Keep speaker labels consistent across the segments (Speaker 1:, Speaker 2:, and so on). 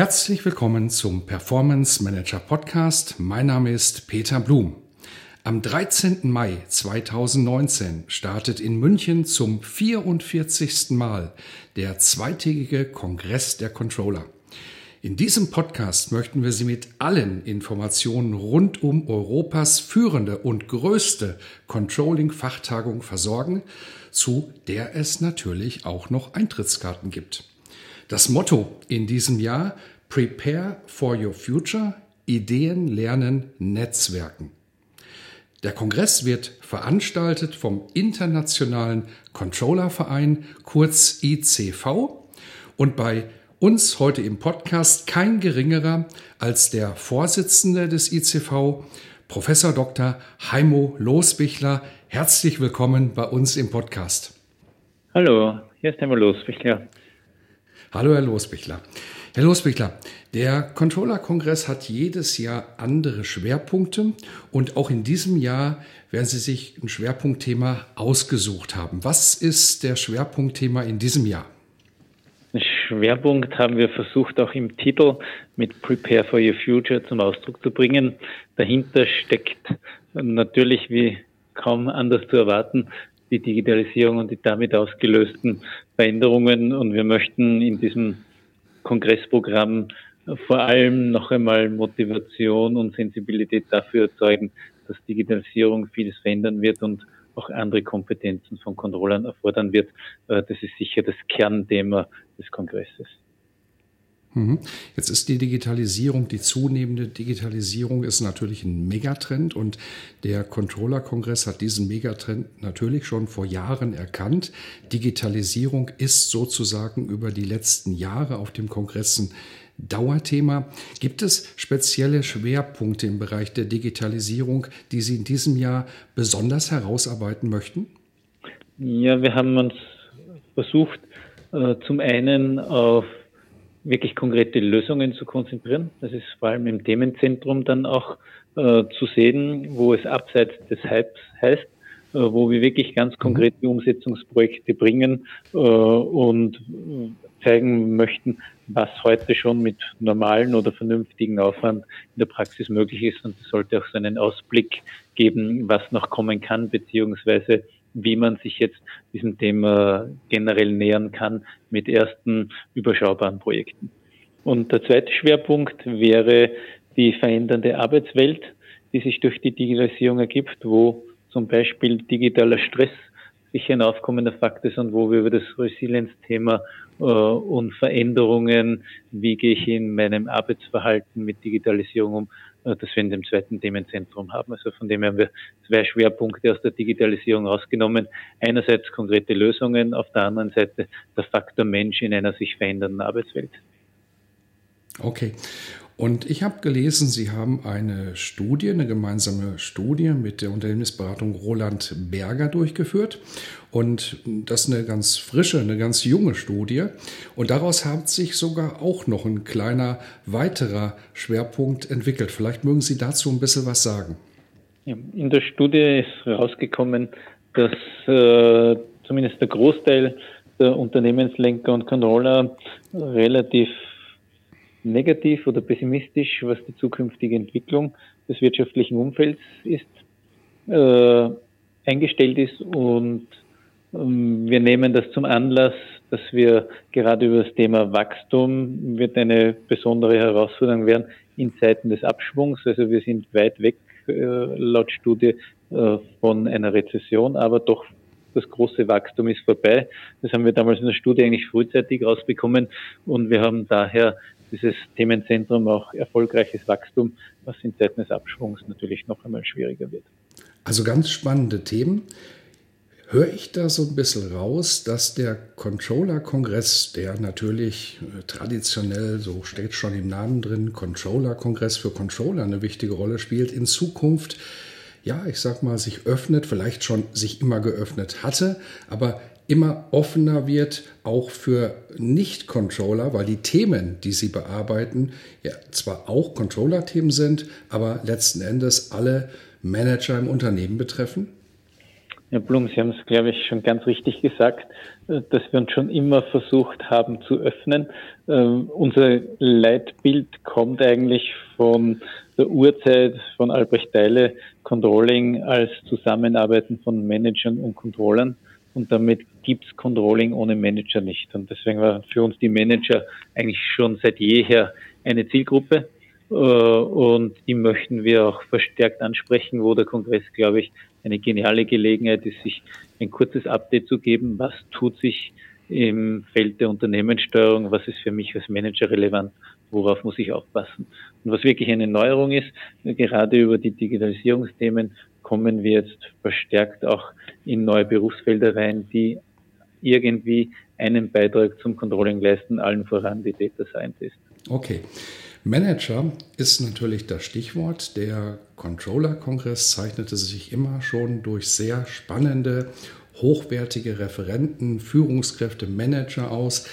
Speaker 1: Herzlich willkommen zum Performance Manager Podcast. Mein Name ist Peter Blum. Am 13. Mai 2019 startet in München zum 44. Mal der zweitägige Kongress der Controller. In diesem Podcast möchten wir Sie mit allen Informationen rund um Europas führende und größte Controlling-Fachtagung versorgen, zu der es natürlich auch noch Eintrittskarten gibt. Das Motto in diesem Jahr Prepare for Your Future, Ideen lernen, Netzwerken. Der Kongress wird veranstaltet vom Internationalen Controllerverein, kurz ICV, und bei uns heute im Podcast kein geringerer als der Vorsitzende des ICV, Professor Dr. Heimo Losbichler. Herzlich willkommen bei uns im Podcast.
Speaker 2: Hallo, hier ist Heimo Losbichler.
Speaker 1: Hallo, Herr Losbichler. Herr Losbichler, der Controller-Kongress hat jedes Jahr andere Schwerpunkte und auch in diesem Jahr werden Sie sich ein Schwerpunktthema ausgesucht haben. Was ist der Schwerpunktthema in diesem Jahr?
Speaker 2: Schwerpunkt haben wir versucht auch im Titel mit Prepare for Your Future zum Ausdruck zu bringen. Dahinter steckt natürlich wie kaum anders zu erwarten die Digitalisierung und die damit ausgelösten Veränderungen. Und wir möchten in diesem Kongressprogramm vor allem noch einmal Motivation und Sensibilität dafür erzeugen, dass Digitalisierung vieles verändern wird und auch andere Kompetenzen von Controllern erfordern wird. Äh, das ist sicher das Kernthema des Kongresses.
Speaker 1: Mhm. Jetzt ist die Digitalisierung, die zunehmende Digitalisierung ist natürlich ein Megatrend und der Controller-Kongress hat diesen Megatrend natürlich schon vor Jahren erkannt. Digitalisierung ist sozusagen über die letzten Jahre auf dem Kongress ein Dauerthema. Gibt es spezielle Schwerpunkte im Bereich der Digitalisierung, die Sie in diesem Jahr besonders herausarbeiten möchten?
Speaker 2: Ja, wir haben uns versucht, äh, zum einen auf wirklich konkrete Lösungen zu konzentrieren. Das ist vor allem im Themenzentrum dann auch äh, zu sehen, wo es abseits des Hypes heißt, äh, wo wir wirklich ganz mhm. konkrete Umsetzungsprojekte bringen äh, und äh, zeigen möchten, was heute schon mit normalen oder vernünftigen Aufwand in der Praxis möglich ist. Und es sollte auch so einen Ausblick geben, was noch kommen kann, beziehungsweise wie man sich jetzt diesem Thema generell nähern kann mit ersten überschaubaren Projekten. Und der zweite Schwerpunkt wäre die verändernde Arbeitswelt, die sich durch die Digitalisierung ergibt, wo zum Beispiel digitaler Stress sicher ein aufkommender Fakt ist und wo wir über das Resilienz-Thema äh, und Veränderungen, wie gehe ich in meinem Arbeitsverhalten mit Digitalisierung um, das wir in dem zweiten Themenzentrum haben. Also von dem haben wir zwei Schwerpunkte aus der Digitalisierung rausgenommen. Einerseits konkrete Lösungen, auf der anderen Seite der Faktor Mensch in einer sich verändernden Arbeitswelt.
Speaker 1: Okay. Und ich habe gelesen, Sie haben eine Studie, eine gemeinsame Studie mit der Unternehmensberatung Roland Berger durchgeführt. Und das ist eine ganz frische, eine ganz junge Studie. Und daraus hat sich sogar auch noch ein kleiner weiterer Schwerpunkt entwickelt. Vielleicht mögen Sie dazu ein bisschen was sagen.
Speaker 2: In der Studie ist rausgekommen, dass äh, zumindest der Großteil der Unternehmenslenker und Controller relativ negativ oder pessimistisch, was die zukünftige Entwicklung des wirtschaftlichen Umfelds ist, äh, eingestellt ist. Und ähm, wir nehmen das zum Anlass, dass wir gerade über das Thema Wachstum wird eine besondere Herausforderung werden in Zeiten des Abschwungs. Also wir sind weit weg äh, laut Studie äh, von einer Rezession, aber doch das große Wachstum ist vorbei. Das haben wir damals in der Studie eigentlich frühzeitig rausbekommen und wir haben daher dieses Themenzentrum auch erfolgreiches Wachstum, was in Zeiten des Abschwungs natürlich noch einmal schwieriger wird.
Speaker 1: Also ganz spannende Themen. höre ich da so ein bisschen raus, dass der Controller-Kongress, der natürlich äh, traditionell, so steht schon im Namen drin, Controller-Kongress für Controller eine wichtige Rolle spielt, in Zukunft, ja, ich sag mal, sich öffnet, vielleicht schon sich immer geöffnet hatte, aber immer offener wird, auch für Nicht-Controller, weil die Themen, die sie bearbeiten, ja zwar auch Controller-Themen sind, aber letzten Endes alle Manager im Unternehmen betreffen?
Speaker 2: Herr Blum, Sie haben es, glaube ich, schon ganz richtig gesagt, äh, dass wir uns schon immer versucht haben zu öffnen. Ähm, unser Leitbild kommt eigentlich von der Urzeit von Albrecht Deile, Controlling als Zusammenarbeiten von Managern und Controllern. Und damit gibt's Controlling ohne Manager nicht. Und deswegen waren für uns die Manager eigentlich schon seit jeher eine Zielgruppe. Äh, und die möchten wir auch verstärkt ansprechen, wo der Kongress, glaube ich, eine geniale Gelegenheit ist, sich ein kurzes Update zu geben. Was tut sich im Feld der Unternehmenssteuerung? Was ist für mich als Manager relevant? Worauf muss ich aufpassen? Und was wirklich eine Neuerung ist, gerade über die Digitalisierungsthemen kommen wir jetzt verstärkt auch in neue Berufsfelder rein, die irgendwie einen Beitrag zum Controlling leisten, allen voran die Data Scientist.
Speaker 1: Okay. Manager ist natürlich das Stichwort. Der Controller-Kongress zeichnete sich immer schon durch sehr spannende, hochwertige Referenten, Führungskräfte, Manager aus,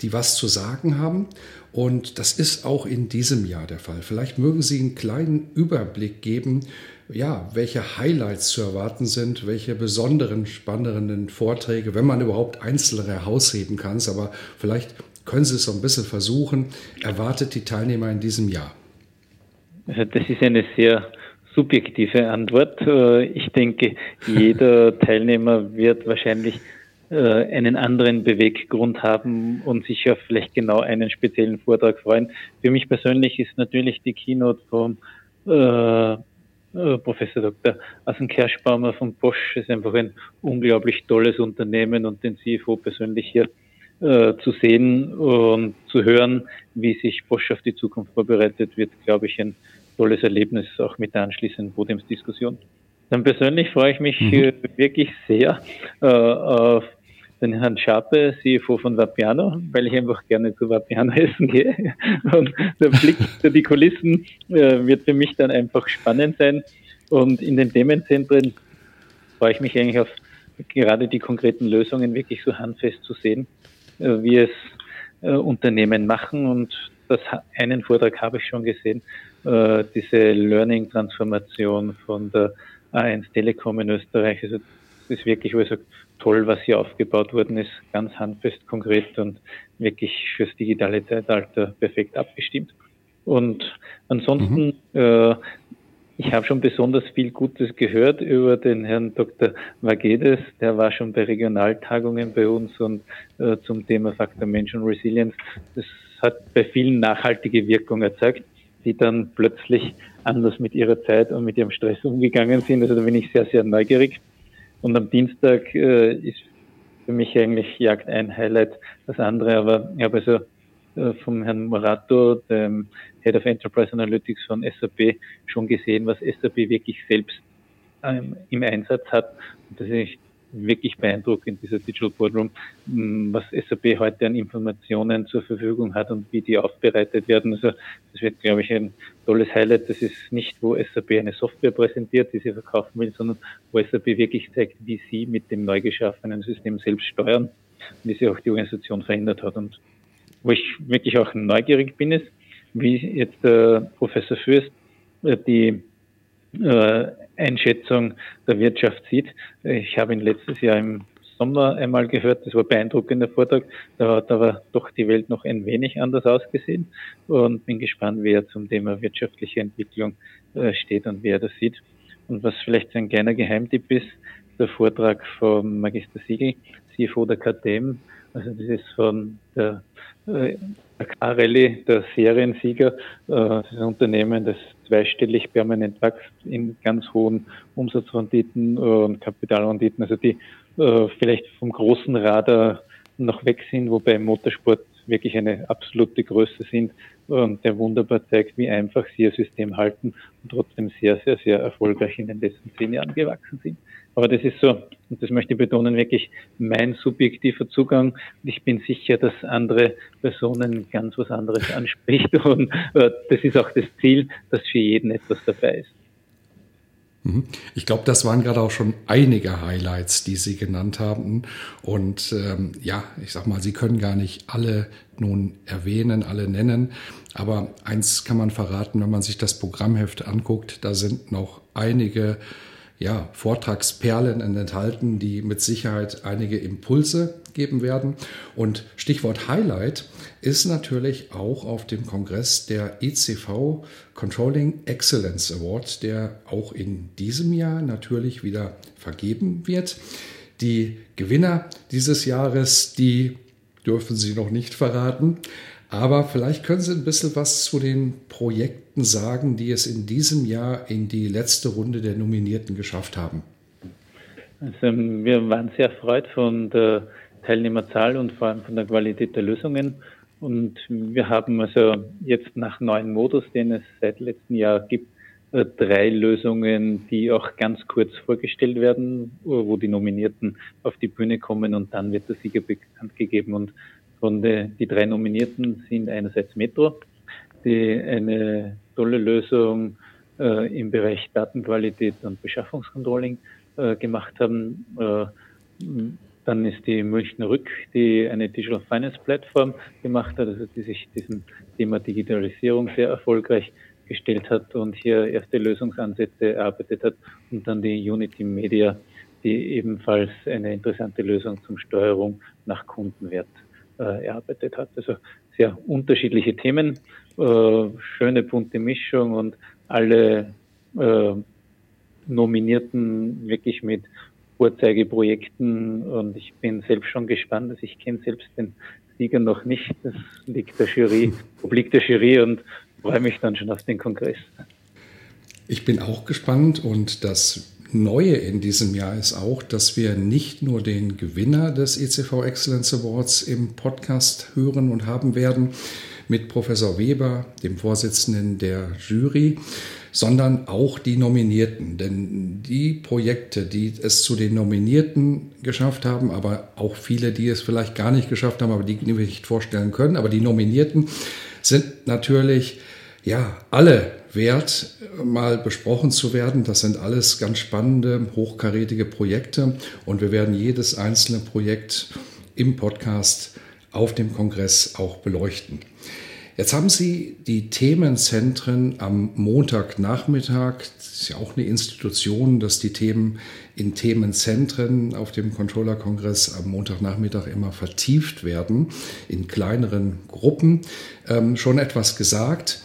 Speaker 1: die was zu sagen haben. Und das ist auch in diesem Jahr der Fall. Vielleicht mögen Sie einen kleinen Überblick geben, ja, welche Highlights zu erwarten sind, welche besonderen, spannenden Vorträge, wenn man überhaupt einzelne herausheben kann. Aber vielleicht können Sie es so ein bisschen versuchen. Erwartet die Teilnehmer in diesem Jahr?
Speaker 2: Also das ist eine sehr subjektive Antwort. Äh, ich denke, jeder Teilnehmer wird wahrscheinlich äh, einen anderen Beweggrund haben und sich auf vielleicht genau einen speziellen Vortrag freuen. Für mich persönlich ist natürlich die Keynote vom äh, Professor Dr. Asen Kerschbaumer von Bosch ist einfach ein unglaublich tolles Unternehmen und den CFO persönlich hier äh, zu sehen und zu hören, wie sich Bosch auf die Zukunft vorbereitet, wird, glaube ich, ein tolles Erlebnis, auch mit der anschließenden Podiumsdiskussion. Dann persönlich freue ich mich mhm. wirklich sehr äh, auf den Herrn Schape, CFO von Vapiano, weil ich einfach gerne zu Vapiano essen gehe. Und der Blick für die Kulissen äh, wird für mich dann einfach spannend sein. Und in den Themenzentren freue ich mich eigentlich auf gerade die konkreten Lösungen wirklich so handfest zu sehen äh, wie es äh, Unternehmen machen. Und das einen Vortrag habe ich schon gesehen, diese Learning-Transformation von der A1 Telekom in Österreich. Also das ist wirklich, wo ich sage, toll, was hier aufgebaut worden ist, ganz handfest, konkret und wirklich fürs digitale Zeitalter perfekt abgestimmt. Und ansonsten mhm. äh, ich habe schon besonders viel Gutes gehört über den Herrn Dr. Vagedes. Der war schon bei Regionaltagungen bei uns und äh, zum Thema Faktor Mensch und Resilience. Das hat bei vielen nachhaltige Wirkung erzeugt, die dann plötzlich anders mit ihrer Zeit und mit ihrem Stress umgegangen sind. Also da bin ich sehr, sehr neugierig. Und am Dienstag äh, ist für mich eigentlich Jagd ein Highlight das andere. Aber ich habe also äh, vom Herrn Morato, dem Head of Enterprise Analytics von SAP, schon gesehen, was SAP wirklich selbst ähm, im Einsatz hat. Und das ist wirklich beeindruckend, dieser Digital Boardroom, was SAP heute an Informationen zur Verfügung hat und wie die aufbereitet werden. Also das wird, glaube ich, ein tolles Highlight. Das ist nicht, wo SAP eine Software präsentiert, die sie verkaufen will, sondern wo SAP wirklich zeigt, wie sie mit dem neu geschaffenen System selbst steuern und wie sie auch die Organisation verändert hat. Und wo ich wirklich auch neugierig bin, ist, wie jetzt der Professor Fürst äh, die äh, Einschätzung der Wirtschaft sieht. Ich habe ihn letztes Jahr im Sommer einmal gehört, das war ein beeindruckender Vortrag. Da hat aber doch die Welt noch ein wenig anders ausgesehen und bin gespannt, wie er zum Thema wirtschaftliche Entwicklung äh, steht und wie er das sieht. Und was vielleicht ein kleiner Geheimtipp ist, der Vortrag vom Magister Siegel, CFO der KTM, also das ist von der äh, Rallye, der Seriensieger, äh, das ist ein Unternehmen, das zweistellig permanent wächst in ganz hohen Umsatzrenditen und Kapitalrenditen, also die äh, vielleicht vom großen Radar noch weg sind, wobei Motorsport wirklich eine absolute Größe sind der wunderbar zeigt, wie einfach sie ihr System halten und trotzdem sehr, sehr, sehr erfolgreich in den letzten zehn Jahren gewachsen sind. Aber das ist so, und das möchte ich betonen, wirklich mein subjektiver Zugang. Ich bin sicher, dass andere Personen ganz was anderes anspricht und äh, das ist auch das Ziel, dass für jeden etwas dabei ist.
Speaker 1: Mhm. Ich glaube, das waren gerade auch schon einige Highlights, die Sie genannt haben. Und ähm, ja, ich sag mal, Sie können gar nicht alle nun erwähnen, alle nennen. Aber eins kann man verraten, wenn man sich das Programmheft anguckt, da sind noch einige ja, Vortragsperlen enthalten, die mit Sicherheit einige Impulse geben werden. Und Stichwort Highlight ist natürlich auch auf dem Kongress der ECV Controlling Excellence Award, der auch in diesem Jahr natürlich wieder vergeben wird. Die Gewinner dieses Jahres, die dürfen Sie noch nicht verraten. Aber vielleicht können Sie ein bisschen was zu den Projekten sagen, die es in diesem Jahr in die letzte Runde der Nominierten geschafft haben.
Speaker 2: Also wir waren sehr erfreut von der Teilnehmerzahl und vor allem von der Qualität der Lösungen. Und wir haben also jetzt nach neuen Modus, den es seit letztem Jahr gibt, äh, drei Lösungen, die auch ganz kurz vorgestellt werden, wo die Nominierten auf die Bühne kommen und dann wird der Sieger bekannt gegeben. Und von den die drei Nominierten sind einerseits Metro, die eine tolle Lösung äh, im Bereich Datenqualität und Beschaffungscontrolling äh, gemacht haben. Äh, dann ist die Münchner Rück, die eine Digital Finance Plattform gemacht hat, also die sich diesem Thema Digitalisierung sehr erfolgreich gestellt hat und hier erste Lösungsansätze erarbeitet hat. Und dann die Unity Media, die ebenfalls eine interessante Lösung zum Steuerung nach Kundenwert äh, erarbeitet hat. Also sehr unterschiedliche Themen, äh, schöne bunte Mischung und alle äh, Nominierten wirklich mit Vorzeigeprojekten und ich bin selbst schon gespannt, also ich kenne selbst den Sieger noch nicht, das liegt der Jury, obliegt der Jury und freue mich dann schon auf den Kongress.
Speaker 1: Ich bin auch gespannt und das Neue in diesem Jahr ist auch, dass wir nicht nur den Gewinner des ECV Excellence Awards im Podcast hören und haben werden mit Professor Weber, dem Vorsitzenden der Jury, sondern auch die Nominierten. Denn die Projekte, die es zu den Nominierten geschafft haben, aber auch viele, die es vielleicht gar nicht geschafft haben, aber die wir nicht vorstellen können, aber die Nominierten sind natürlich ja, alle wert, mal besprochen zu werden. Das sind alles ganz spannende, hochkarätige Projekte und wir werden jedes einzelne Projekt im Podcast auf dem Kongress auch beleuchten. Jetzt haben Sie die Themenzentren am Montagnachmittag. Das ist ja auch eine Institution, dass die Themen in Themenzentren auf dem Controller-Kongress am Montagnachmittag immer vertieft werden, in kleineren Gruppen. Ähm, schon etwas gesagt.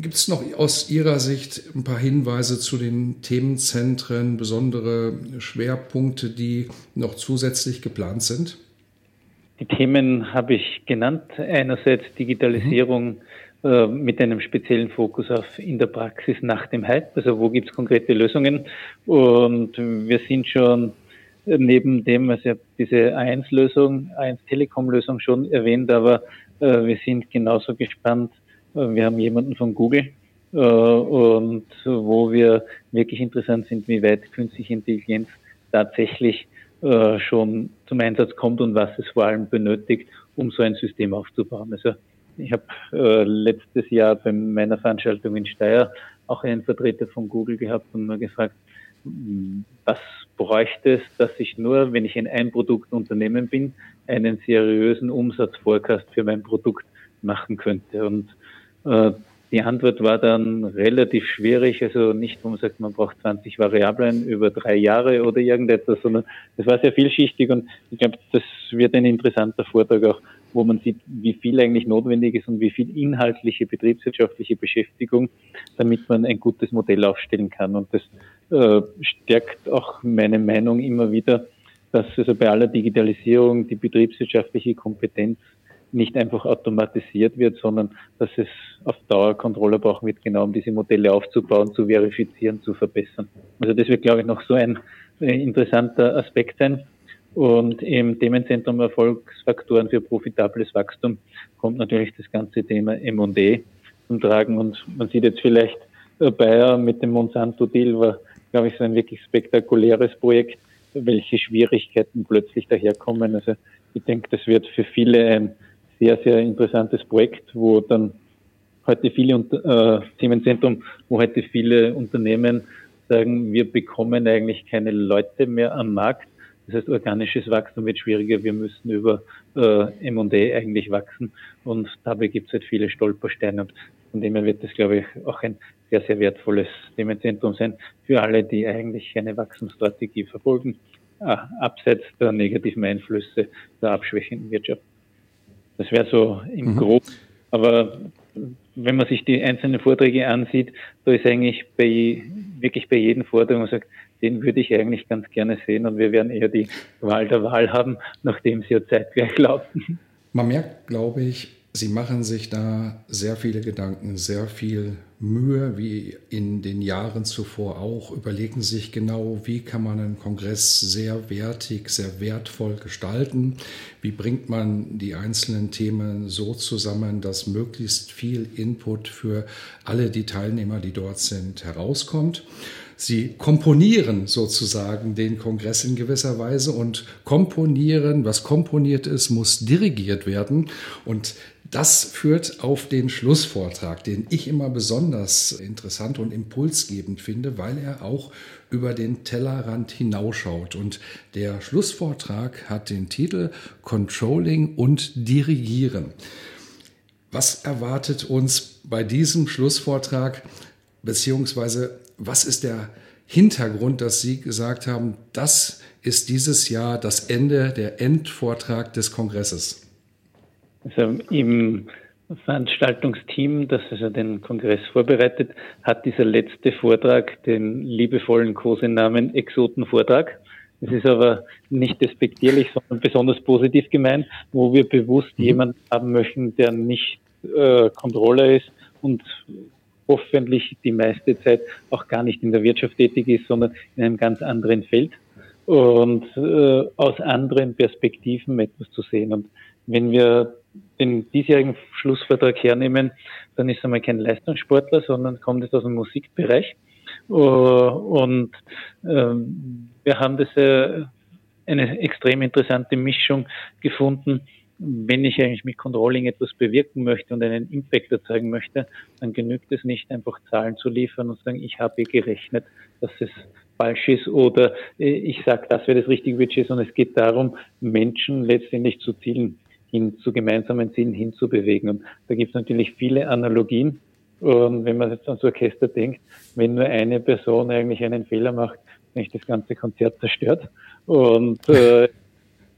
Speaker 1: Gibt es noch aus Ihrer Sicht ein paar Hinweise zu den Themenzentren, besondere Schwerpunkte, die noch zusätzlich geplant sind?
Speaker 2: Die Themen habe ich genannt. Einerseits Digitalisierung mhm. äh, mit einem speziellen Fokus auf in der Praxis nach dem Hype. Also wo gibt es konkrete Lösungen? Und wir sind schon neben dem, also ich habe diese A1-Lösung, A1 Telekom-Lösung schon erwähnt, aber äh, wir sind genauso gespannt, wir haben jemanden von Google äh, und wo wir wirklich interessant sind, wie weit künstliche Intelligenz tatsächlich äh, schon zum Einsatz kommt und was es vor allem benötigt, um so ein System aufzubauen. Also ich habe äh, letztes Jahr bei meiner Veranstaltung in Steyr auch einen Vertreter von Google gehabt und mir gefragt, was bräuchte es, dass ich nur, wenn ich in ein Produktunternehmen bin, einen seriösen Umsatzvorkast für mein Produkt machen könnte. Und die Antwort war dann relativ schwierig, also nicht, wo man sagt, man braucht 20 Variablen über drei Jahre oder irgendetwas, sondern es war sehr vielschichtig und ich glaube, das wird ein interessanter Vortrag auch, wo man sieht, wie viel eigentlich notwendig ist und wie viel inhaltliche betriebswirtschaftliche Beschäftigung, damit man ein gutes Modell aufstellen kann. Und das äh, stärkt auch meine Meinung immer wieder, dass also bei aller Digitalisierung die betriebswirtschaftliche Kompetenz nicht einfach automatisiert wird, sondern dass es auf Dauer Controller brauchen wird, genau um diese Modelle aufzubauen, zu verifizieren, zu verbessern. Also das wird, glaube ich, noch so ein interessanter Aspekt sein. Und im Themenzentrum Erfolgsfaktoren für profitables Wachstum kommt natürlich das ganze Thema M&E zum Tragen. Und man sieht jetzt vielleicht äh, Bayer mit dem Monsanto-Deal war, glaube ich, so ein wirklich spektakuläres Projekt, welche Schwierigkeiten plötzlich daherkommen. Also ich denke, das wird für viele ein sehr, sehr interessantes Projekt, wo dann heute viele äh, Themenzentrum, wo heute viele Unternehmen sagen, wir bekommen eigentlich keine Leute mehr am Markt. Das heißt, organisches Wachstum wird schwieriger. Wir müssen über äh, M&A eigentlich wachsen. Und dabei gibt es halt viele Stolpersteine. Und von dem her wird das, glaube ich, auch ein sehr, sehr wertvolles Themenzentrum sein für alle, die eigentlich eine Wachstumsstrategie verfolgen, äh, abseits der negativen Einflüsse der abschwächenden Wirtschaft. Das wäre so im mhm. Groben. Aber wenn man sich die einzelnen Vorträge ansieht, da ist eigentlich bei, wirklich bei jedem Vortrag, man sagt, den würde ich eigentlich ganz gerne sehen und wir werden eher die Wahl der Wahl haben, nachdem sie ja zeitgleich laufen.
Speaker 1: Man merkt, glaube ich, Sie machen sich da sehr viele Gedanken, sehr viel Mühe, wie in den Jahren zuvor auch, überlegen sich genau, wie kann man einen Kongress sehr wertig, sehr wertvoll gestalten, wie bringt man die einzelnen Themen so zusammen, dass möglichst viel Input für alle die Teilnehmer, die dort sind, herauskommt. Sie komponieren sozusagen den Kongress in gewisser Weise und komponieren, was komponiert ist, muss dirigiert werden. Und das führt auf den Schlussvortrag, den ich immer besonders interessant und impulsgebend finde, weil er auch über den Tellerrand hinausschaut. Und der Schlussvortrag hat den Titel Controlling und Dirigieren. Was erwartet uns bei diesem Schlussvortrag, beziehungsweise was ist der Hintergrund, dass Sie gesagt haben, das ist dieses Jahr das Ende, der Endvortrag des Kongresses?
Speaker 2: Also im Veranstaltungsteam, das also den Kongress vorbereitet, hat dieser letzte Vortrag den liebevollen Kosenamen Exotenvortrag. Das ist aber nicht despektierlich, sondern besonders positiv gemeint, wo wir bewusst mhm. jemanden haben möchten, der nicht äh, Controller ist und hoffentlich die meiste Zeit auch gar nicht in der Wirtschaft tätig ist, sondern in einem ganz anderen Feld und äh, aus anderen Perspektiven etwas zu sehen. Und wenn wir den diesjährigen Schlussvertrag hernehmen, dann ist er mal kein Leistungssportler, sondern kommt jetzt aus dem Musikbereich. Uh, und ähm, wir haben das äh, eine extrem interessante Mischung gefunden. Wenn ich eigentlich mit Controlling etwas bewirken möchte und einen Impact erzeugen möchte, dann genügt es nicht einfach Zahlen zu liefern und sagen, ich habe gerechnet, dass es falsch ist oder äh, ich sage, das wäre das richtige Budget, sondern es geht darum, Menschen letztendlich zu Zielen hin zu gemeinsamen Zielen hinzubewegen. Und da gibt es natürlich viele Analogien. Und wenn man jetzt ans Orchester denkt, wenn nur eine Person eigentlich einen Fehler macht, dann ist das ganze Konzert zerstört. Und äh,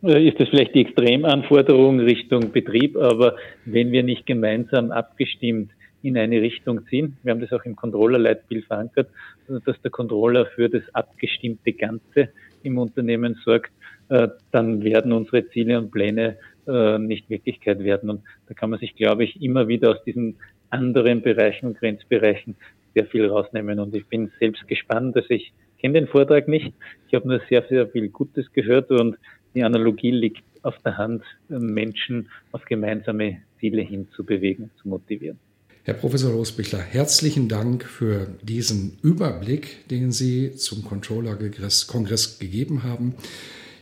Speaker 2: ist das vielleicht die Extremanforderung Richtung Betrieb, aber wenn wir nicht gemeinsam abgestimmt in eine Richtung ziehen, wir haben das auch im Controller-Leitbild verankert, dass der Controller für das abgestimmte Ganze im Unternehmen sorgt, äh, dann werden unsere Ziele und Pläne äh, nicht Wirklichkeit werden. Und da kann man sich, glaube ich, immer wieder aus diesen anderen Bereichen und Grenzbereichen sehr viel rausnehmen. Und ich bin selbst gespannt, dass ich kenne den Vortrag nicht. Ich habe nur sehr, sehr viel Gutes gehört und die Analogie liegt auf der Hand, Menschen auf gemeinsame Ziele hinzubewegen, zu motivieren.
Speaker 1: Herr Professor Losbichler, herzlichen Dank für diesen Überblick, den Sie zum Controller-Kongress gegeben haben.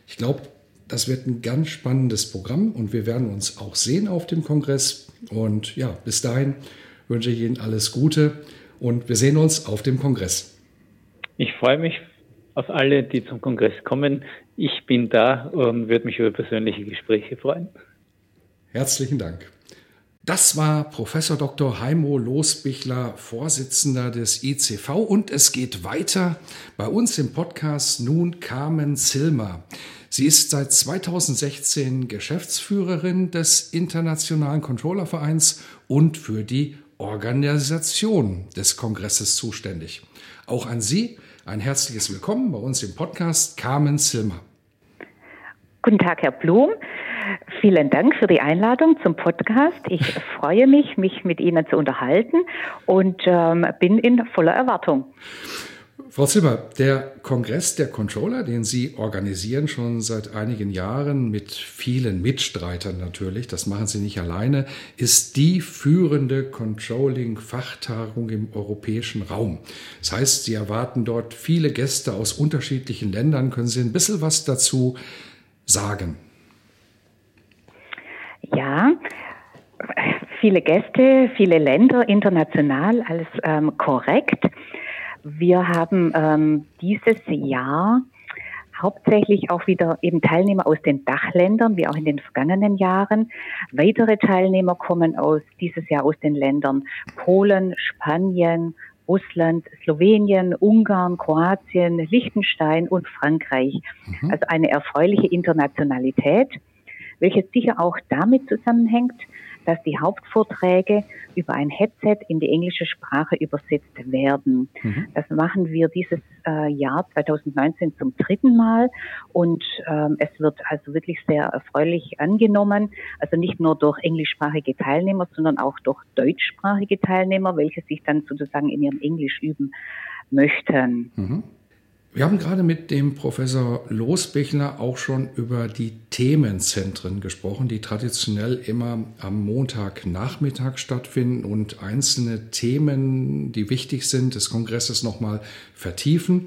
Speaker 1: Ich glaube, das wird ein ganz spannendes Programm und wir werden uns auch sehen auf dem Kongress. Und ja, bis dahin wünsche ich Ihnen alles Gute und wir sehen uns auf dem Kongress.
Speaker 2: Ich freue mich auf alle, die zum Kongress kommen. Ich bin da und würde mich über persönliche Gespräche freuen.
Speaker 1: Herzlichen Dank. Das war Professor Dr. Heimo Losbichler, Vorsitzender des ICV und es geht weiter bei uns im Podcast nun Carmen Zilmer. Sie ist seit 2016 Geschäftsführerin des Internationalen Controllervereins und für die Organisation des Kongresses zuständig. Auch an Sie ein herzliches Willkommen bei uns im Podcast Carmen Silmer.
Speaker 3: Guten Tag, Herr Blum. Vielen Dank für die Einladung zum Podcast. Ich freue mich, mich mit Ihnen zu unterhalten und ähm, bin in voller Erwartung.
Speaker 1: Frau Zimmer, der Kongress der Controller, den Sie organisieren schon seit einigen Jahren mit vielen Mitstreitern natürlich, das machen Sie nicht alleine, ist die führende Controlling-Fachtagung im europäischen Raum. Das heißt, Sie erwarten dort viele Gäste aus unterschiedlichen Ländern. Können Sie ein bisschen was dazu sagen?
Speaker 3: Ja, viele Gäste, viele Länder, international, alles ähm, korrekt. Wir haben ähm, dieses Jahr hauptsächlich auch wieder eben Teilnehmer aus den Dachländern, wie auch in den vergangenen Jahren. Weitere Teilnehmer kommen aus dieses Jahr aus den Ländern Polen, Spanien, Russland, Slowenien, Ungarn, Kroatien, Liechtenstein und Frankreich. Mhm. Also eine erfreuliche Internationalität, welche sicher auch damit zusammenhängt, dass die Hauptvorträge über ein Headset in die englische Sprache übersetzt werden. Mhm. Das machen wir dieses äh, Jahr 2019 zum dritten Mal und ähm, es wird also wirklich sehr erfreulich angenommen. Also nicht nur durch englischsprachige Teilnehmer, sondern auch durch deutschsprachige Teilnehmer, welche sich dann sozusagen in ihrem Englisch üben möchten.
Speaker 1: Mhm. Wir haben gerade mit dem Professor Losbichler auch schon über die Themenzentren gesprochen, die traditionell immer am Montagnachmittag stattfinden und einzelne Themen, die wichtig sind, des Kongresses nochmal vertiefen.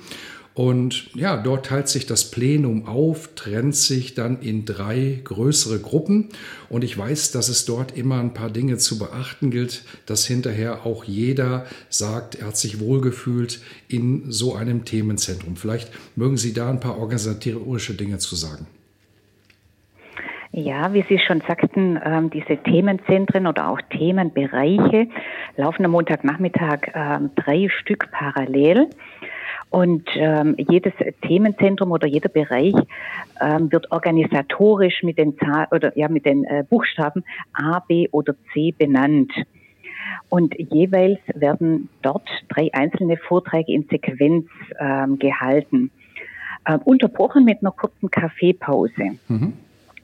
Speaker 1: Und ja, dort teilt sich das Plenum auf, trennt sich dann in drei größere Gruppen. Und ich weiß, dass es dort immer ein paar Dinge zu beachten gilt, dass hinterher auch jeder sagt, er hat sich wohlgefühlt in so einem Themenzentrum. Vielleicht mögen Sie da ein paar organisatorische Dinge zu sagen.
Speaker 3: Ja, wie Sie schon sagten, ähm, diese Themenzentren oder auch Themenbereiche laufen am Montagnachmittag ähm, drei Stück parallel. Und ähm, jedes Themenzentrum oder jeder Bereich ähm, wird organisatorisch mit den Zahl oder ja mit den äh, Buchstaben A, B oder C benannt. Und jeweils werden dort drei einzelne Vorträge in Sequenz ähm, gehalten, äh, unterbrochen mit einer kurzen Kaffeepause. Mhm.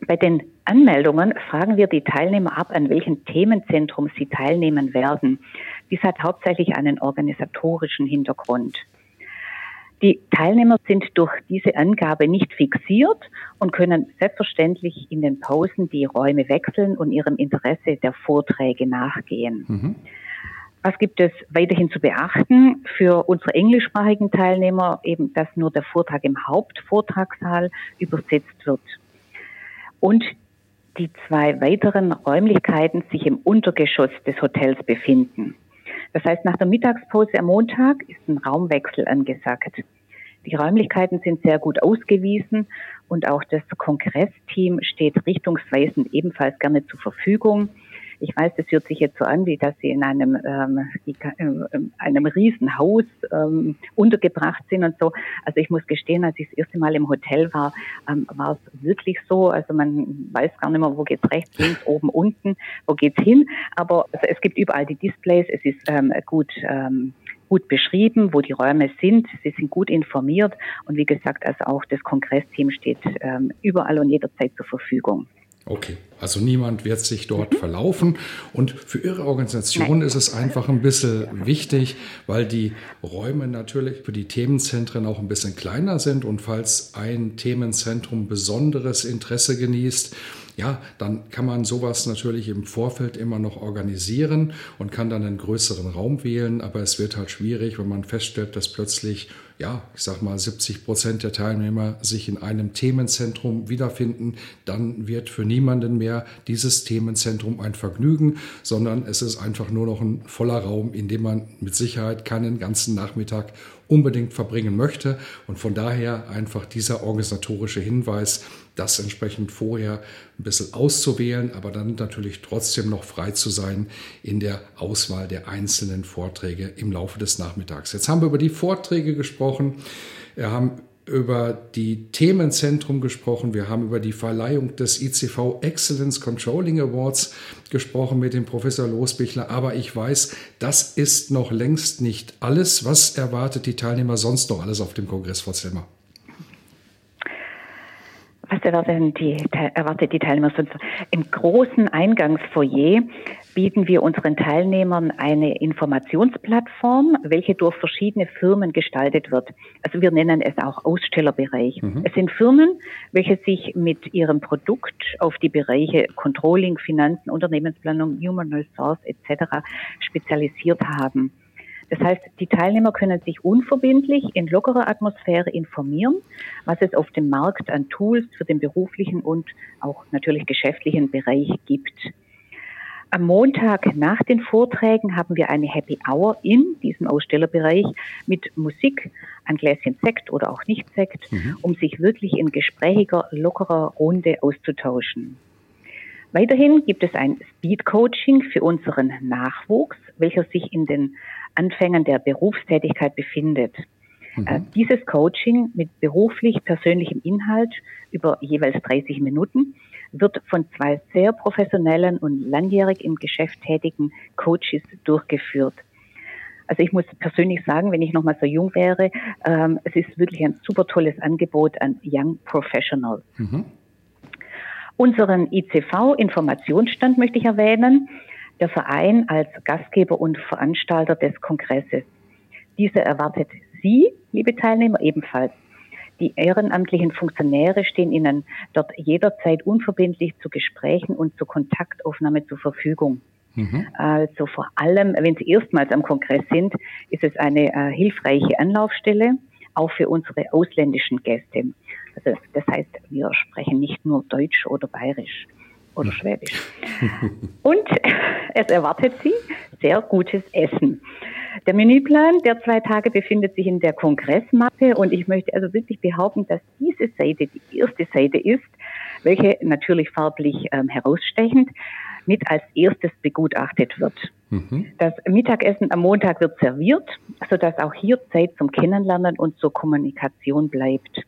Speaker 3: Bei den Anmeldungen fragen wir die Teilnehmer ab, an welchem Themenzentrum sie teilnehmen werden. Dies hat hauptsächlich einen organisatorischen Hintergrund. Die Teilnehmer sind durch diese Angabe nicht fixiert und können selbstverständlich in den Pausen die Räume wechseln und ihrem Interesse der Vorträge nachgehen. Mhm. Was gibt es weiterhin zu beachten für unsere englischsprachigen Teilnehmer? Eben, dass nur der Vortrag im Hauptvortragssaal übersetzt wird. Und die zwei weiteren Räumlichkeiten sich im Untergeschoss des Hotels befinden. Das heißt, nach der Mittagspause am Montag ist ein Raumwechsel angesagt. Die Räumlichkeiten sind sehr gut ausgewiesen und auch das Kongressteam steht richtungsweisend ebenfalls gerne zur Verfügung. Ich weiß, das hört sich jetzt so an, wie dass Sie in einem, ähm, äh, einem Riesenhaus ähm, untergebracht sind und so. Also ich muss gestehen, als ich das erste Mal im Hotel war, ähm, war es wirklich so. Also man weiß gar nicht mehr, wo geht's rechts, links, oben, unten, wo geht's hin. Aber also es gibt überall die Displays. Es ist ähm, gut ähm, gut beschrieben, wo die Räume sind. Sie sind gut informiert und wie gesagt, also auch das Kongressteam steht ähm, überall und jederzeit zur Verfügung.
Speaker 1: Okay, also niemand wird sich dort mhm. verlaufen. Und für Ihre Organisation Nein. ist es einfach ein bisschen wichtig, weil die Räume natürlich für die Themenzentren auch ein bisschen kleiner sind. Und falls ein Themenzentrum besonderes Interesse genießt, ja, dann kann man sowas natürlich im Vorfeld immer noch organisieren und kann dann einen größeren Raum wählen. Aber es wird halt schwierig, wenn man feststellt, dass plötzlich, ja, ich sag mal, 70 Prozent der Teilnehmer sich in einem Themenzentrum wiederfinden. Dann wird für niemanden mehr dieses Themenzentrum ein Vergnügen, sondern es ist einfach nur noch ein voller Raum, in dem man mit Sicherheit keinen ganzen Nachmittag unbedingt verbringen möchte. Und von daher einfach dieser organisatorische Hinweis, das entsprechend vorher ein bisschen auszuwählen, aber dann natürlich trotzdem noch frei zu sein in der Auswahl der einzelnen Vorträge im Laufe des Nachmittags. Jetzt haben wir über die Vorträge gesprochen. Wir haben über die Themenzentrum gesprochen. Wir haben über die Verleihung des ICV Excellence Controlling Awards gesprochen mit dem Professor Losbichler. Aber ich weiß, das ist noch längst nicht alles. Was erwartet die Teilnehmer sonst noch alles auf dem Kongress, Frau Zimmer?
Speaker 3: Was erwarten die, erwartet die Teilnehmer sonst? Im großen Eingangsfoyer bieten wir unseren Teilnehmern eine Informationsplattform, welche durch verschiedene Firmen gestaltet wird. Also wir nennen es auch Ausstellerbereich. Mhm. Es sind Firmen, welche sich mit ihrem Produkt auf die Bereiche Controlling, Finanzen, Unternehmensplanung, Human Resource etc. spezialisiert haben. Das heißt, die Teilnehmer können sich unverbindlich in lockerer Atmosphäre informieren, was es auf dem Markt an Tools für den beruflichen und auch natürlich geschäftlichen Bereich gibt. Am Montag nach den Vorträgen haben wir eine Happy Hour in diesem Ausstellerbereich mit Musik, ein Gläschen Sekt oder auch nicht Sekt, mhm. um sich wirklich in gesprächiger, lockerer Runde auszutauschen. Weiterhin gibt es ein Speed Coaching für unseren Nachwuchs, welcher sich in den Anfängen der Berufstätigkeit befindet. Mhm. Äh, dieses Coaching mit beruflich persönlichem Inhalt über jeweils 30 Minuten wird von zwei sehr professionellen und langjährig im Geschäft tätigen Coaches durchgeführt. Also ich muss persönlich sagen, wenn ich noch mal so jung wäre, ähm, es ist wirklich ein super tolles Angebot an Young Professionals. Mhm. Unseren ICV-Informationsstand möchte ich erwähnen. Der Verein als Gastgeber und Veranstalter des Kongresses. Diese erwartet Sie, liebe Teilnehmer, ebenfalls. Die ehrenamtlichen Funktionäre stehen Ihnen dort jederzeit unverbindlich zu Gesprächen und zur Kontaktaufnahme zur Verfügung. Mhm. Also vor allem, wenn Sie erstmals am Kongress sind, ist es eine äh, hilfreiche Anlaufstelle, auch für unsere ausländischen Gäste. Also das heißt, wir sprechen nicht nur Deutsch oder Bayerisch oder. Schwäbisch. Und es erwartet Sie sehr gutes Essen. Der Menüplan der zwei Tage befindet sich in der Kongressmappe und ich möchte also wirklich behaupten, dass diese Seite die erste Seite ist, welche natürlich farblich ähm, herausstechend mit als erstes begutachtet wird. Mhm. Das Mittagessen am Montag wird serviert, sodass auch hier Zeit zum Kennenlernen und zur Kommunikation bleibt.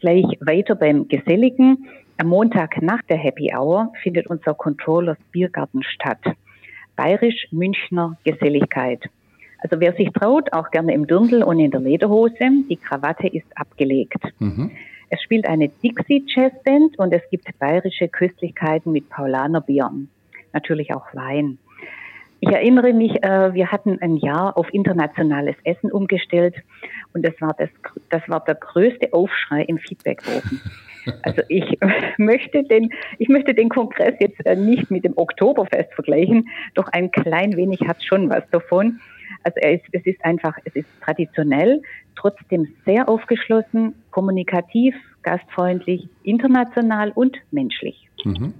Speaker 3: Gleich weiter beim Geselligen. Am Montag nach der Happy Hour findet unser Controllers Biergarten statt bayerisch-Münchner Geselligkeit. Also wer sich traut, auch gerne im Dirndl und in der Lederhose. Die Krawatte ist abgelegt. Mhm. Es spielt eine Dixie Jazzband und es gibt bayerische Köstlichkeiten mit Paulaner Bieren. Natürlich auch Wein. Ich erinnere mich, äh, wir hatten ein Jahr auf internationales Essen umgestellt und das war das, das war der größte Aufschrei im Feedbackbogen. Also ich möchte den, ich möchte den Kongress jetzt äh, nicht mit dem Oktoberfest vergleichen, doch ein klein wenig hat schon was davon. Also es, es ist einfach, es ist traditionell, trotzdem sehr aufgeschlossen, kommunikativ, gastfreundlich, international und menschlich. Mhm.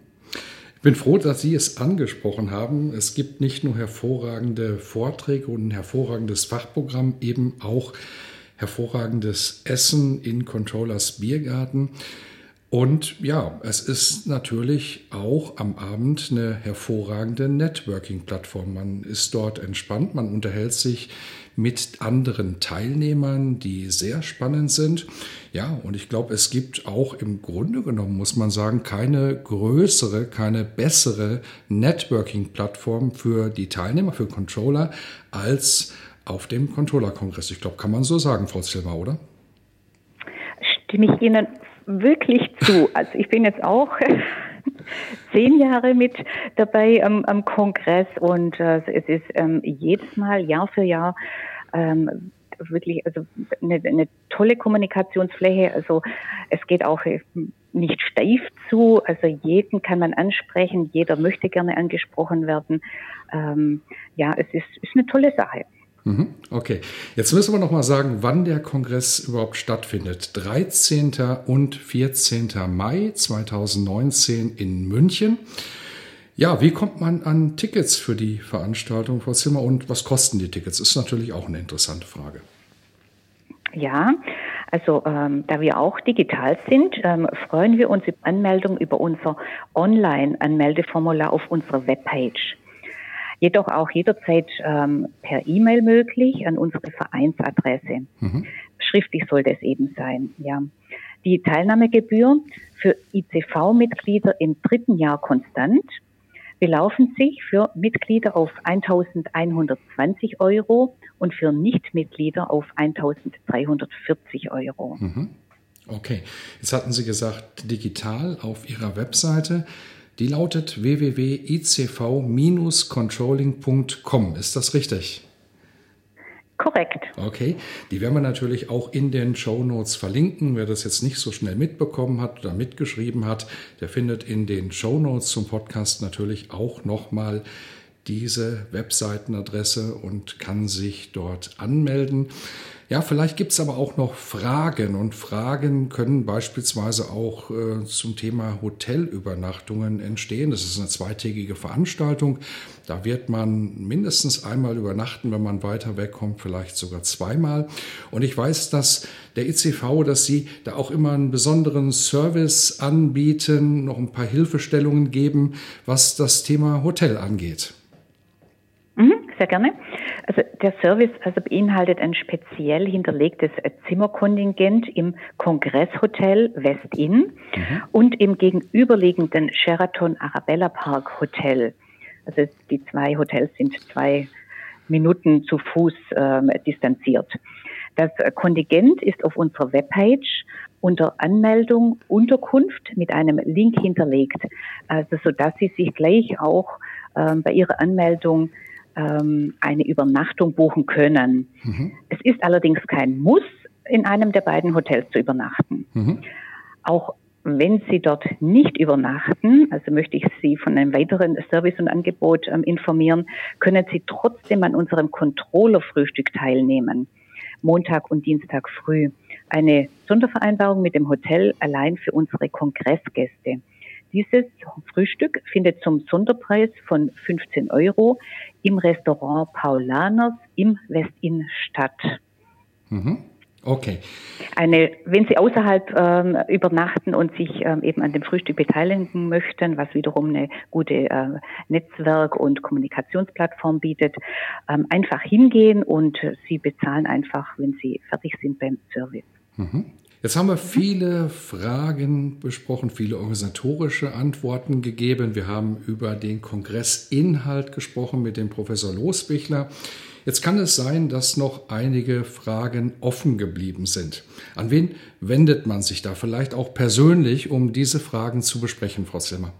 Speaker 1: Ich bin froh, dass Sie es angesprochen haben. Es gibt nicht nur hervorragende Vorträge und ein hervorragendes Fachprogramm, eben auch hervorragendes Essen in Controllers Biergarten. Und ja, es ist natürlich auch am Abend eine hervorragende Networking-Plattform. Man ist dort entspannt, man unterhält sich mit anderen Teilnehmern, die sehr spannend sind. Ja, und ich glaube, es gibt auch im Grunde genommen, muss man sagen, keine größere, keine bessere Networking-Plattform für die Teilnehmer, für Controller, als auf dem Controller-Kongress. Ich glaube, kann man so sagen, Frau Silva, oder?
Speaker 3: Stimme ich Ihnen wirklich zu. Also ich bin jetzt auch zehn Jahre mit dabei am, am Kongress und äh, es ist ähm, jedes Mal, Jahr für Jahr, ähm, wirklich also eine, eine tolle Kommunikationsfläche. Also es geht auch äh, nicht steif zu. Also jeden kann man ansprechen, jeder möchte gerne angesprochen werden. Ähm, ja, es ist, ist eine tolle Sache.
Speaker 1: Mhm. Okay, jetzt müssen wir noch mal sagen, wann der Kongress überhaupt stattfindet. 13. und 14. Mai 2019 in München. Ja, wie kommt man an Tickets für die Veranstaltung, Frau Zimmer, und was kosten die Tickets? Ist natürlich auch eine interessante Frage.
Speaker 3: Ja, also ähm, da wir auch digital sind, ähm, freuen wir uns über Anmeldung über unser Online-Anmeldeformular auf unserer Webpage jedoch auch jederzeit ähm, per E-Mail möglich an unsere Vereinsadresse. Mhm. Schriftlich sollte es eben sein, ja. Die Teilnahmegebühr für ICV-Mitglieder im dritten Jahr konstant belaufen sich für Mitglieder auf 1120 Euro und für Nichtmitglieder auf 1340 Euro.
Speaker 1: Mhm. Okay, jetzt hatten Sie gesagt, digital auf Ihrer Webseite. Die lautet www.icv-controlling.com. Ist das richtig?
Speaker 3: Korrekt.
Speaker 1: Okay, die werden wir natürlich auch in den Show Notes verlinken. Wer das jetzt nicht so schnell mitbekommen hat oder mitgeschrieben hat, der findet in den Show Notes zum Podcast natürlich auch nochmal diese Webseitenadresse und kann sich dort anmelden. Ja, vielleicht gibt es aber auch noch Fragen und Fragen können beispielsweise auch äh, zum Thema Hotelübernachtungen entstehen. Das ist eine zweitägige Veranstaltung. Da wird man mindestens einmal übernachten, wenn man weiter wegkommt, vielleicht sogar zweimal. Und ich weiß, dass der ICV, dass Sie da auch immer einen besonderen Service anbieten, noch ein paar Hilfestellungen geben, was das Thema Hotel angeht.
Speaker 3: Mhm, sehr gerne. Also der Service also beinhaltet ein speziell hinterlegtes Zimmerkontingent im Kongresshotel West Inn mhm. und im gegenüberliegenden Sheraton Arabella Park Hotel. Also die zwei Hotels sind zwei Minuten zu Fuß ähm, distanziert. Das Kontingent ist auf unserer Webpage unter Anmeldung Unterkunft mit einem Link hinterlegt, also so dass Sie sich gleich auch ähm, bei Ihrer Anmeldung ähm, eine Übernachtung buchen können. Mhm. Es ist allerdings kein Muss, in einem der beiden Hotels zu übernachten. Mhm. Auch wenn Sie dort nicht übernachten, also möchte ich Sie von einem weiteren Service und Angebot ähm, informieren, können Sie trotzdem an unserem Controller-Frühstück teilnehmen. Montag und Dienstag früh. Eine Sondervereinbarung mit dem Hotel allein für unsere Kongressgäste. Dieses Frühstück findet zum Sonderpreis von 15 Euro im Restaurant Paulaners im Westin statt.
Speaker 1: Mhm. Okay.
Speaker 3: Eine, wenn Sie außerhalb ähm, übernachten und sich ähm, eben an dem Frühstück beteiligen möchten, was wiederum eine gute äh, Netzwerk- und Kommunikationsplattform bietet, ähm, einfach hingehen und Sie bezahlen einfach, wenn Sie fertig sind beim Service.
Speaker 1: Mhm. Jetzt haben wir viele Fragen besprochen, viele organisatorische Antworten gegeben. Wir haben über den Kongressinhalt gesprochen mit dem Professor Losbichler. Jetzt kann es sein, dass noch einige Fragen offen geblieben sind. An wen wendet man sich da vielleicht auch persönlich, um diese Fragen zu besprechen, Frau Zimmer?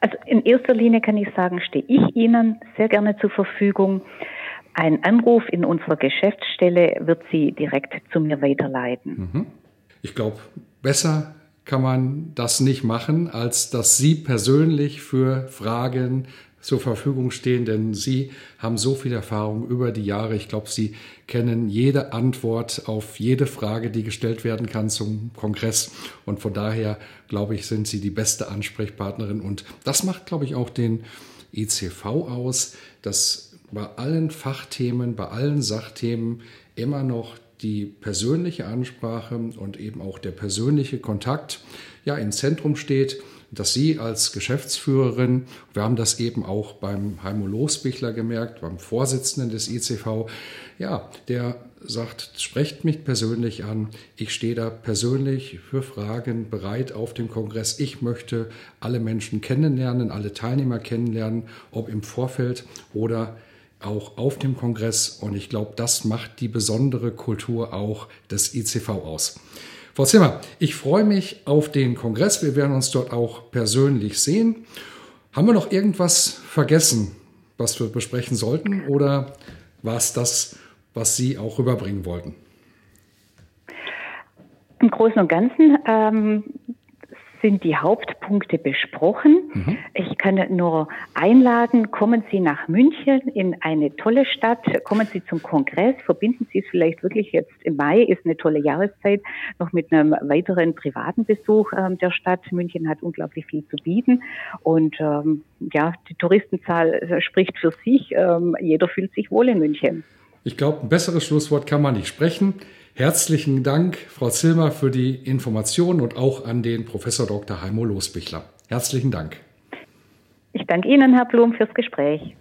Speaker 3: Also in erster Linie kann ich sagen, stehe ich Ihnen sehr gerne zur Verfügung. Ein Anruf in unserer Geschäftsstelle wird Sie direkt zu mir weiterleiten.
Speaker 1: Mhm. Ich glaube, besser kann man das nicht machen, als dass Sie persönlich für Fragen zur Verfügung stehen, denn Sie haben so viel Erfahrung über die Jahre. Ich glaube, Sie kennen jede Antwort auf jede Frage, die gestellt werden kann zum Kongress. Und von daher, glaube ich, sind Sie die beste Ansprechpartnerin. Und das macht, glaube ich, auch den ECV aus, dass bei allen Fachthemen, bei allen Sachthemen immer noch die persönliche Ansprache und eben auch der persönliche Kontakt ja im Zentrum steht, dass Sie als Geschäftsführerin, wir haben das eben auch beim Heimo Losbichler gemerkt, beim Vorsitzenden des ICV, ja, der sagt, sprecht mich persönlich an. Ich stehe da persönlich für Fragen bereit auf dem Kongress. Ich möchte alle Menschen kennenlernen, alle Teilnehmer kennenlernen, ob im Vorfeld oder auch auf dem Kongress. Und ich glaube, das macht die besondere Kultur auch des ICV aus. Frau Zimmer, ich freue mich auf den Kongress. Wir werden uns dort auch persönlich sehen. Haben wir noch irgendwas vergessen, was wir besprechen sollten? Oder war es das, was Sie auch rüberbringen wollten?
Speaker 3: Im Großen und Ganzen ähm, sind die Hauptpunkte besprochen. Mhm. Ich kann nur einladen, kommen Sie nach München in eine tolle Stadt, kommen Sie zum Kongress, verbinden Sie es vielleicht wirklich jetzt im Mai, ist eine tolle Jahreszeit, noch mit einem weiteren privaten Besuch ähm, der Stadt. München hat unglaublich viel zu bieten und ähm, ja, die Touristenzahl spricht für sich. Ähm, jeder fühlt sich wohl in München.
Speaker 1: Ich glaube, ein besseres Schlusswort kann man nicht sprechen. Herzlichen Dank, Frau Zilmer, für die Informationen und auch an den Professor Dr. Heimo Losbichler. Herzlichen Dank.
Speaker 3: Ich danke Ihnen, Herr Blum, fürs Gespräch.